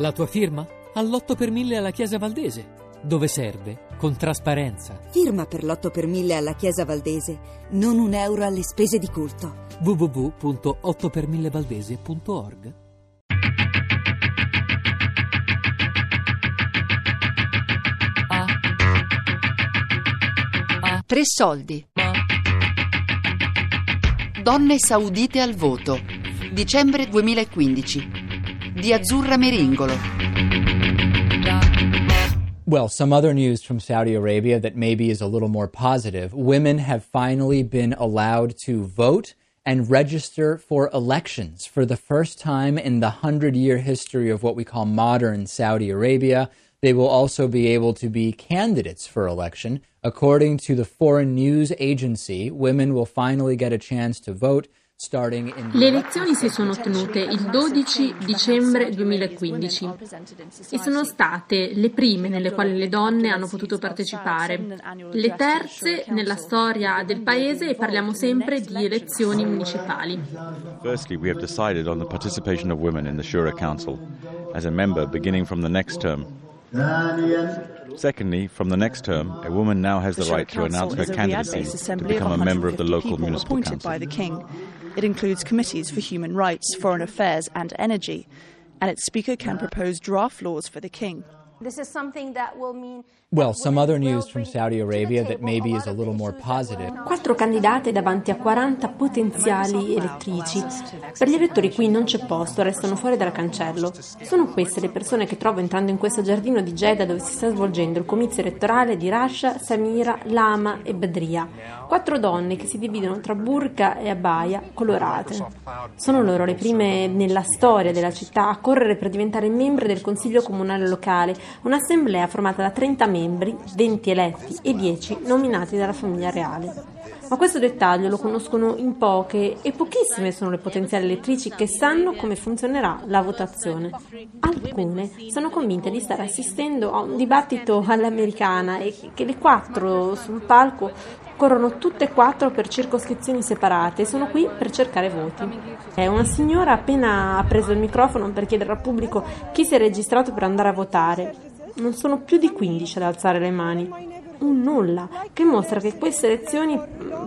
La tua firma? All'8 per 1000 alla Chiesa Valdese. Dove serve? Con trasparenza. Firma per l'8 per 1000 alla Chiesa Valdese. Non un euro alle spese di culto. www.8per1000valdese.org Tre soldi. Donne saudite al voto. Dicembre 2015. Di Azzurra Meringolo. Well, some other news from Saudi Arabia that maybe is a little more positive. Women have finally been allowed to vote and register for elections for the first time in the hundred year history of what we call modern Saudi Arabia. They will also be able to be candidates for election. According to the Foreign News Agency, women will finally get a chance to vote. Le elezioni si sono tenute il 12 dicembre 2015 e sono state le prime nelle quali le donne hanno potuto partecipare, le terze nella storia del paese e parliamo sempre di elezioni municipali. Firstly, we have decided on the participation of women in the Shura Council as a member beginning from the next term. Secondly, from the next term, a woman now has the, the right to announce her candidacy to become a member of the local municipal council. It includes committees for human rights, foreign affairs, and energy, and its speaker can propose draft laws for the king. This is something that will mean Well, some other news from Saudi Arabia that maybe is a little more positive. Quattro candidate davanti a 40 potenziali elettrici. Per gli elettori qui non c'è posto, restano fuori dal cancello. Sono queste le persone che trovo entrando in questo giardino di Jeddah dove si sta svolgendo il comizio elettorale di Rasha, Samira, Lama e Badria. Quattro donne che si dividono tra burka e abaya colorate. Sono loro le prime nella storia della città a correre per diventare membri del Consiglio Comunale Locale, un'assemblea formata da 30 membri membri, 20 eletti e 10 nominati dalla famiglia reale. Ma questo dettaglio lo conoscono in poche e pochissime sono le potenziali elettrici che sanno come funzionerà la votazione. Alcune sono convinte di stare assistendo a un dibattito all'americana e che le quattro sul palco corrono tutte e quattro per circoscrizioni separate e sono qui per cercare voti. È una signora appena ha preso il microfono per chiedere al pubblico chi si è registrato per andare a votare non sono più di 15 ad alzare le mani. Un nulla, che mostra che queste elezioni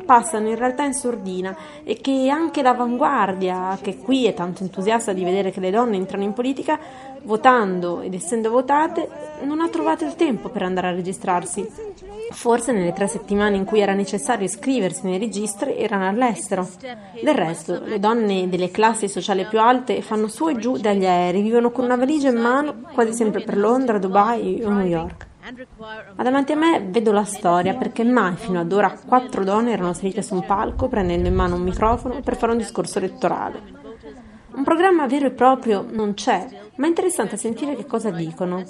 passano in realtà in sordina e che anche l'avanguardia, che qui è tanto entusiasta di vedere che le donne entrano in politica, votando ed essendo votate, non ha trovato il tempo per andare a registrarsi. Forse nelle tre settimane in cui era necessario iscriversi nei registri erano all'estero. Del resto, le donne delle classi sociali più alte fanno su e giù dagli aerei, vivono con una valigia in mano quasi sempre per Londra, Dubai o New York. Ma davanti a me vedo la storia perché mai fino ad ora quattro donne erano salite su un palco prendendo in mano un microfono per fare un discorso elettorale. Un programma vero e proprio non c'è, ma è interessante sentire che cosa dicono.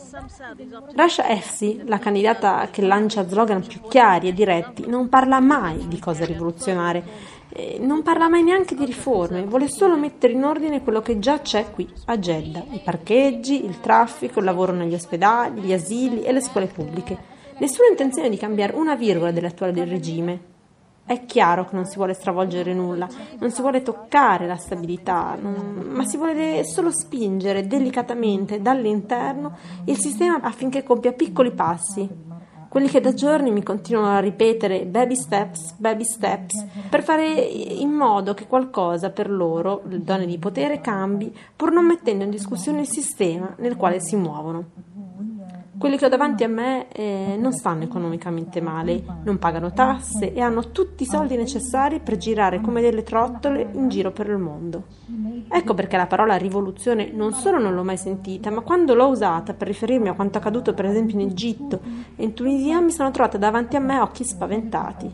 Rasha Efsi, la candidata che lancia slogan più chiari e diretti, non parla mai di cose rivoluzionarie, non parla mai neanche di riforme, vuole solo mettere in ordine quello che già c'è qui a Jeddah, i parcheggi, il traffico, il lavoro negli ospedali, gli asili e le scuole pubbliche. Nessuna intenzione di cambiare una virgola dell'attuale del regime. È chiaro che non si vuole stravolgere nulla, non si vuole toccare la stabilità, non, ma si vuole solo spingere delicatamente dall'interno il sistema affinché compia piccoli passi, quelli che da giorni mi continuano a ripetere baby steps, baby steps, per fare in modo che qualcosa per loro, le donne di potere, cambi, pur non mettendo in discussione il sistema nel quale si muovono. Quelli che ho davanti a me eh, non stanno economicamente male, non pagano tasse e hanno tutti i soldi necessari per girare come delle trottole in giro per il mondo. Ecco perché la parola rivoluzione non solo non l'ho mai sentita, ma quando l'ho usata per riferirmi a quanto accaduto per esempio in Egitto e in Tunisia mi sono trovata davanti a me occhi spaventati.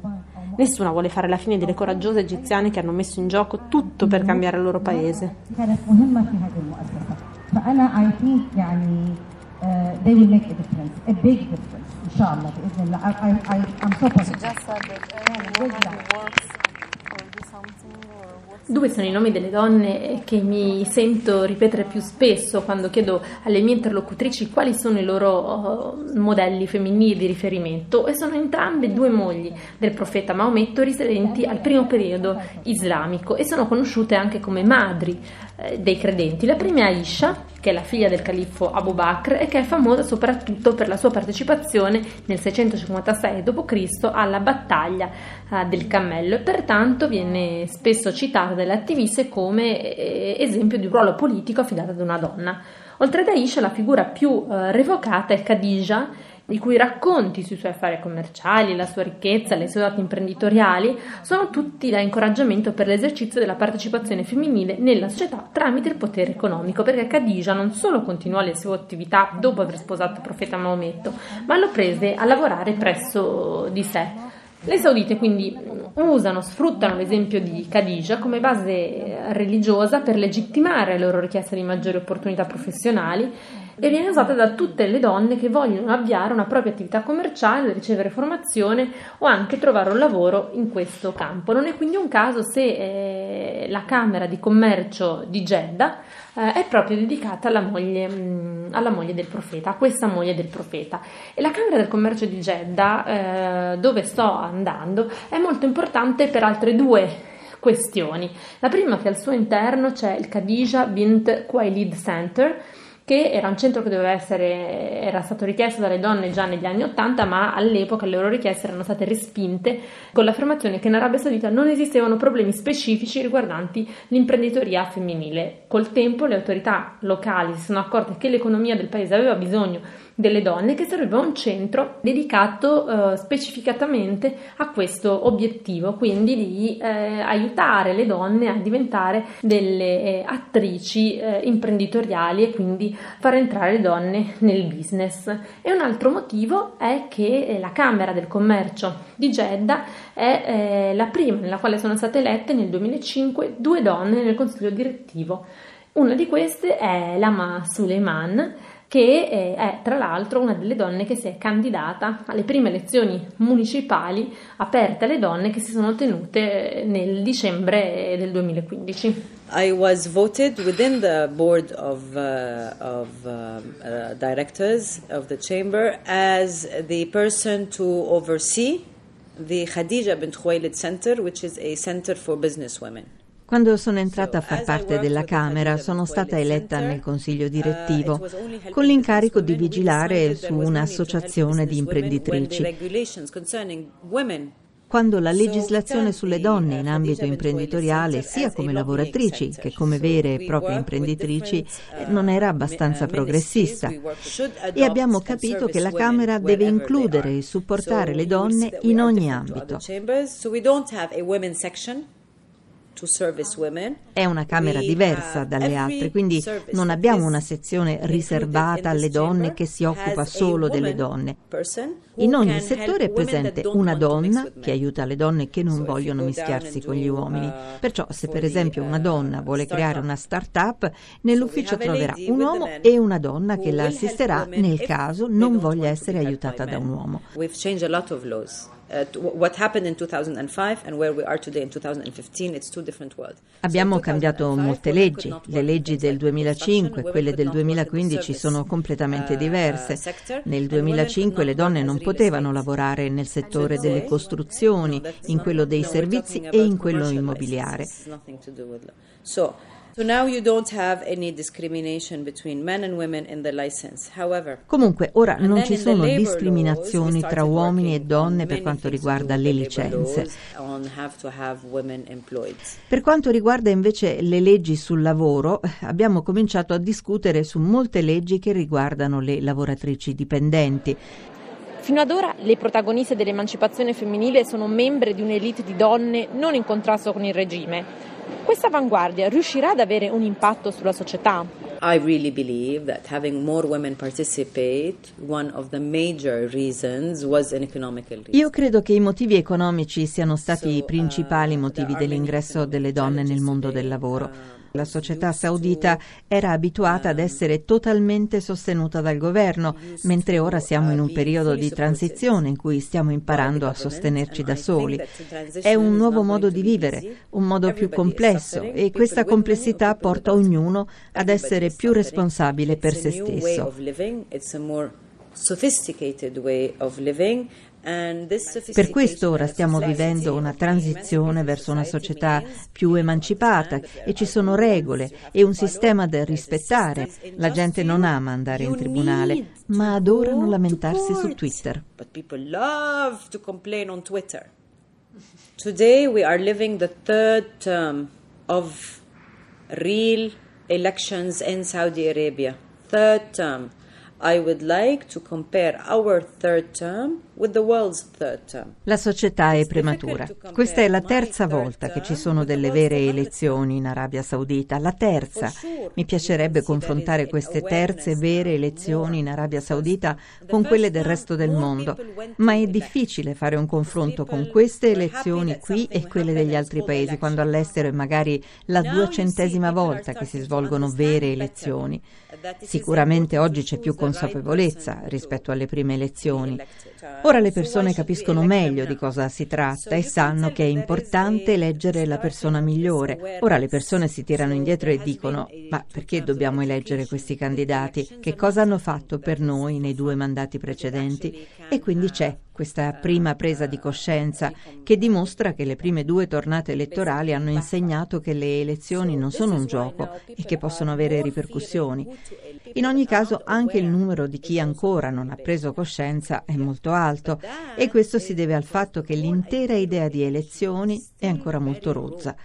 Nessuna vuole fare la fine delle coraggiose egiziane che hanno messo in gioco tutto per cambiare il loro paese uh, they will make a difference, a big difference, inshallah. I, I, I, am so positive. Due sono i nomi delle donne che mi sento ripetere più spesso quando chiedo alle mie interlocutrici quali sono i loro eh, modelli femminili di riferimento e sono entrambe due mogli del profeta Maometto risalenti al primo periodo islamico e sono conosciute anche come madri dei credenti. La prima è Aisha, che è la figlia del califfo Abu Bakr e che è famosa soprattutto per la sua partecipazione nel 656 d.C. alla battaglia eh, del cammello e pertanto viene spesso citata dalle attiviste come eh, esempio di un ruolo politico affidato ad una donna. Oltre ad Aisha, la figura più eh, revocata è Khadija, i cui racconti sui suoi affari commerciali, la sua ricchezza, le sue doti imprenditoriali sono tutti da incoraggiamento per l'esercizio della partecipazione femminile nella società tramite il potere economico, perché Khadija non solo continuò le sue attività dopo aver sposato il profeta Maometto, ma lo prese a lavorare presso di sé. Le saudite quindi usano, sfruttano l'esempio di Khadija come base religiosa per legittimare le loro richieste di maggiori opportunità professionali e viene usata da tutte le donne che vogliono avviare una propria attività commerciale, ricevere formazione o anche trovare un lavoro in questo campo. Non è quindi un caso se eh, la Camera di Commercio di Jeddah eh, è proprio dedicata alla moglie, mm, alla moglie, del profeta, a questa moglie del profeta. E la Camera del Commercio di Jeddah, eh, dove sto andando, è molto importante per altre due questioni. La prima è che al suo interno c'è il Khadija Bint Quailid Center, che era un centro che doveva essere, era stato richiesto dalle donne già negli anni Ottanta, ma all'epoca le loro richieste erano state respinte con l'affermazione che in Arabia Saudita non esistevano problemi specifici riguardanti l'imprenditoria femminile. Col tempo le autorità locali si sono accorte che l'economia del paese aveva bisogno delle donne che serviva un centro dedicato eh, specificatamente a questo obiettivo, quindi di eh, aiutare le donne a diventare delle eh, attrici eh, imprenditoriali e quindi far entrare le donne nel business. E un altro motivo è che eh, la Camera del Commercio di Jeddah è la prima nella quale sono state elette nel 2005 due donne nel consiglio direttivo. Una di queste è Lama Suleiman, che eh, è tra l'altro una delle donne che si è candidata alle prime elezioni municipali aperte alle donne che si sono tenute eh, nel dicembre del 2015. I was voted within the board of, uh, of uh, uh, directors of the chamber as the person to oversee the Khadija bint Khuwailid Center, which is a center for business women. Quando sono entrata a far parte della Camera sono stata eletta nel consiglio direttivo con l'incarico di vigilare su un'associazione di imprenditrici. Quando la legislazione sulle donne in ambito imprenditoriale, sia come lavoratrici che come vere e proprie imprenditrici, non era abbastanza progressista. E abbiamo capito che la Camera deve includere e supportare le donne in ogni ambito. È una Camera diversa dalle altre, quindi non abbiamo una sezione riservata alle donne che si occupa solo delle donne. In ogni settore è presente una donna che aiuta le donne che non vogliono mischiarsi con gli uomini. Uh, Perciò se per esempio una donna vuole creare una start-up, nell'ufficio troverà un uomo e una donna che la assisterà nel caso non voglia essere aiutata da un uomo. Abbiamo cambiato molte leggi. Le leggi del 2005 e quelle del 2015 sono completamente uh, diverse. Nel 2005 le donne non potevano lavorare nel settore delle costruzioni, in quello dei servizi e in quello immobiliare. Comunque, ora non ci sono discriminazioni tra uomini e donne per quanto riguarda le licenze. Per quanto riguarda invece le leggi sul lavoro, abbiamo cominciato a discutere su molte leggi che riguardano le lavoratrici dipendenti. Fino ad ora le protagoniste dell'emancipazione femminile sono membri di un'elite di donne non in contrasto con il regime. Questa avanguardia riuscirà ad avere un impatto sulla società? I really believe that having more women participate, one of the major reasons was an economical reason. Io credo che i motivi economici siano stati i principali uh, motivi dell'ingresso delle donne nel mondo del lavoro. La società saudita era abituata ad essere totalmente sostenuta dal governo, mentre ora siamo in un periodo di transizione in cui stiamo imparando a sostenerci da soli. È un nuovo modo di vivere, un modo più complesso e questa complessità porta ognuno ad essere più responsabile per se stesso. Per questo ora stiamo vivendo una transizione verso una società più emancipata e ci sono regole e un sistema da rispettare. La gente non ama andare in tribunale, ma adorano lamentarsi su Twitter. Today we are living the third term of real elections in Saudi Arabia. Third term. I would like to compare our third term La società è prematura. Questa è la terza volta che ci sono delle vere elezioni in Arabia Saudita. La terza. Mi piacerebbe confrontare queste terze vere elezioni in Arabia Saudita con quelle del resto del mondo, ma è difficile fare un confronto con queste elezioni qui e quelle degli altri paesi, quando all'estero è magari la duecentesima volta che si svolgono vere elezioni. Sicuramente oggi c'è più consapevolezza rispetto alle prime elezioni. Ora le persone capiscono meglio di cosa si tratta e sanno che è importante eleggere la persona migliore. Ora le persone si tirano indietro e dicono ma perché dobbiamo eleggere questi candidati? Che cosa hanno fatto per noi nei due mandati precedenti? E quindi c'è questa prima presa di coscienza che dimostra che le prime due tornate elettorali hanno insegnato che le elezioni non sono un gioco e che possono avere ripercussioni. In ogni caso anche il numero di chi ancora non ha preso coscienza è molto alto e questo si deve al fatto che l'intera idea di elezioni è ancora molto rozza.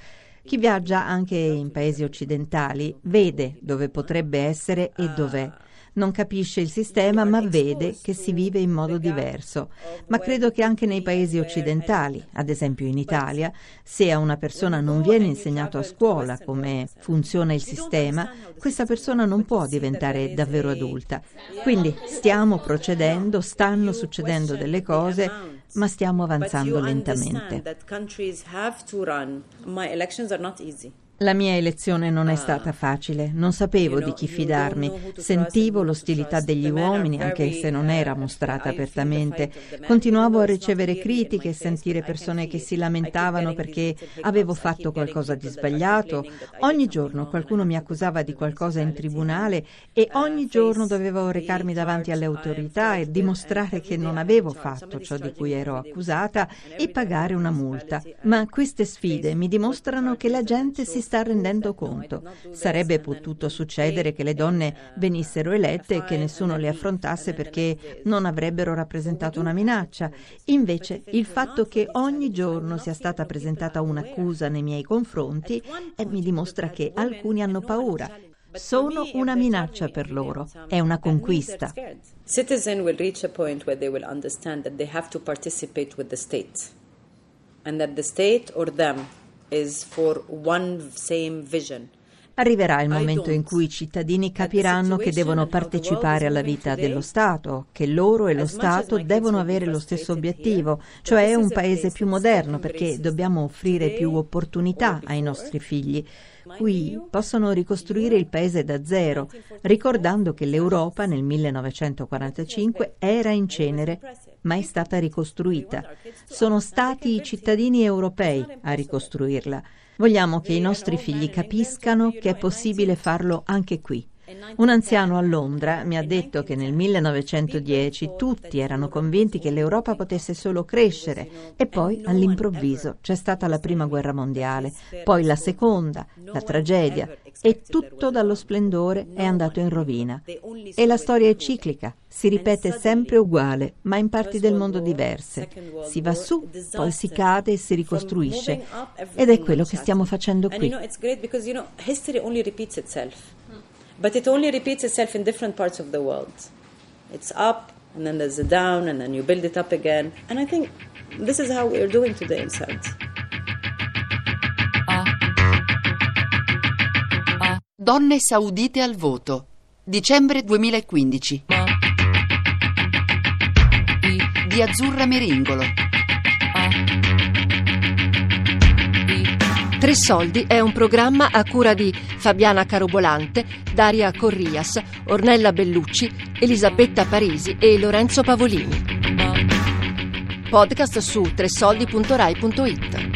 Chi viaggia anche in paesi occidentali vede dove potrebbe essere e dov'è non capisce il sistema ma vede che si vive in modo diverso. Ma credo che anche nei paesi occidentali, ad esempio in Italia, se a una persona non viene insegnato a scuola come funziona il sistema, questa persona non può diventare davvero adulta. Quindi stiamo procedendo, stanno succedendo delle cose, ma stiamo avanzando lentamente. La mia elezione non è ah. stata facile, non sapevo di chi fidarmi, sentivo l'ostilità degli uomini anche se non era mostrata apertamente, continuavo a ricevere critiche e sentire persone che si lamentavano perché avevo fatto qualcosa di sbagliato, ogni giorno qualcuno mi accusava di qualcosa in tribunale e uh, ogni giorno dovevo recarmi davanti alle autorità e dimostrare che non avevo fatto ciò di cui ero accusata e pagare una multa. Ma queste sfide mi dimostrano che la gente si sta rendendo conto. Sarebbe potuto succedere che le donne venissero elette e che nessuno le affrontasse perché non avrebbero rappresentato una minaccia. Invece il fatto che ogni giorno sia stata presentata un'accusa nei miei confronti eh, mi dimostra che alcuni hanno paura sono una minaccia per loro, è una conquista. Citizen will reach a point where they will understand that they have to participate with the state and that the state or them Arriverà il momento in cui i cittadini capiranno che devono partecipare alla vita dello Stato, che loro e lo Stato devono avere lo stesso obiettivo, cioè un paese più moderno, perché dobbiamo offrire più opportunità ai nostri figli. Qui possono ricostruire il paese da zero, ricordando che l'Europa nel 1945 era in cenere, ma è stata ricostruita. Sono stati i cittadini europei a ricostruirla. Vogliamo che i nostri figli capiscano che è possibile farlo anche qui. Un anziano a Londra mi ha detto che nel 1910 tutti erano convinti che l'Europa potesse solo crescere e poi all'improvviso c'è stata la prima guerra mondiale, poi la seconda, la tragedia e tutto dallo splendore è andato in rovina. E la storia è ciclica, si ripete sempre uguale, ma in parti del mondo diverse. Si va su, poi si cade e si ricostruisce. Ed è quello che stiamo facendo qui. But it only repeats itself in different parts of the world. It's up, and then there's a down, and then you build it up again. And I think this is how we're doing today in Saudi. Donne saudite al voto. Dicembre 2015. Di Azzurra Meringolo. Tre Soldi è un programma a cura di Fabiana Carobolante, Daria Corrias, Ornella Bellucci, Elisabetta Parisi e Lorenzo Pavolini. Podcast su tresoldi.rai.it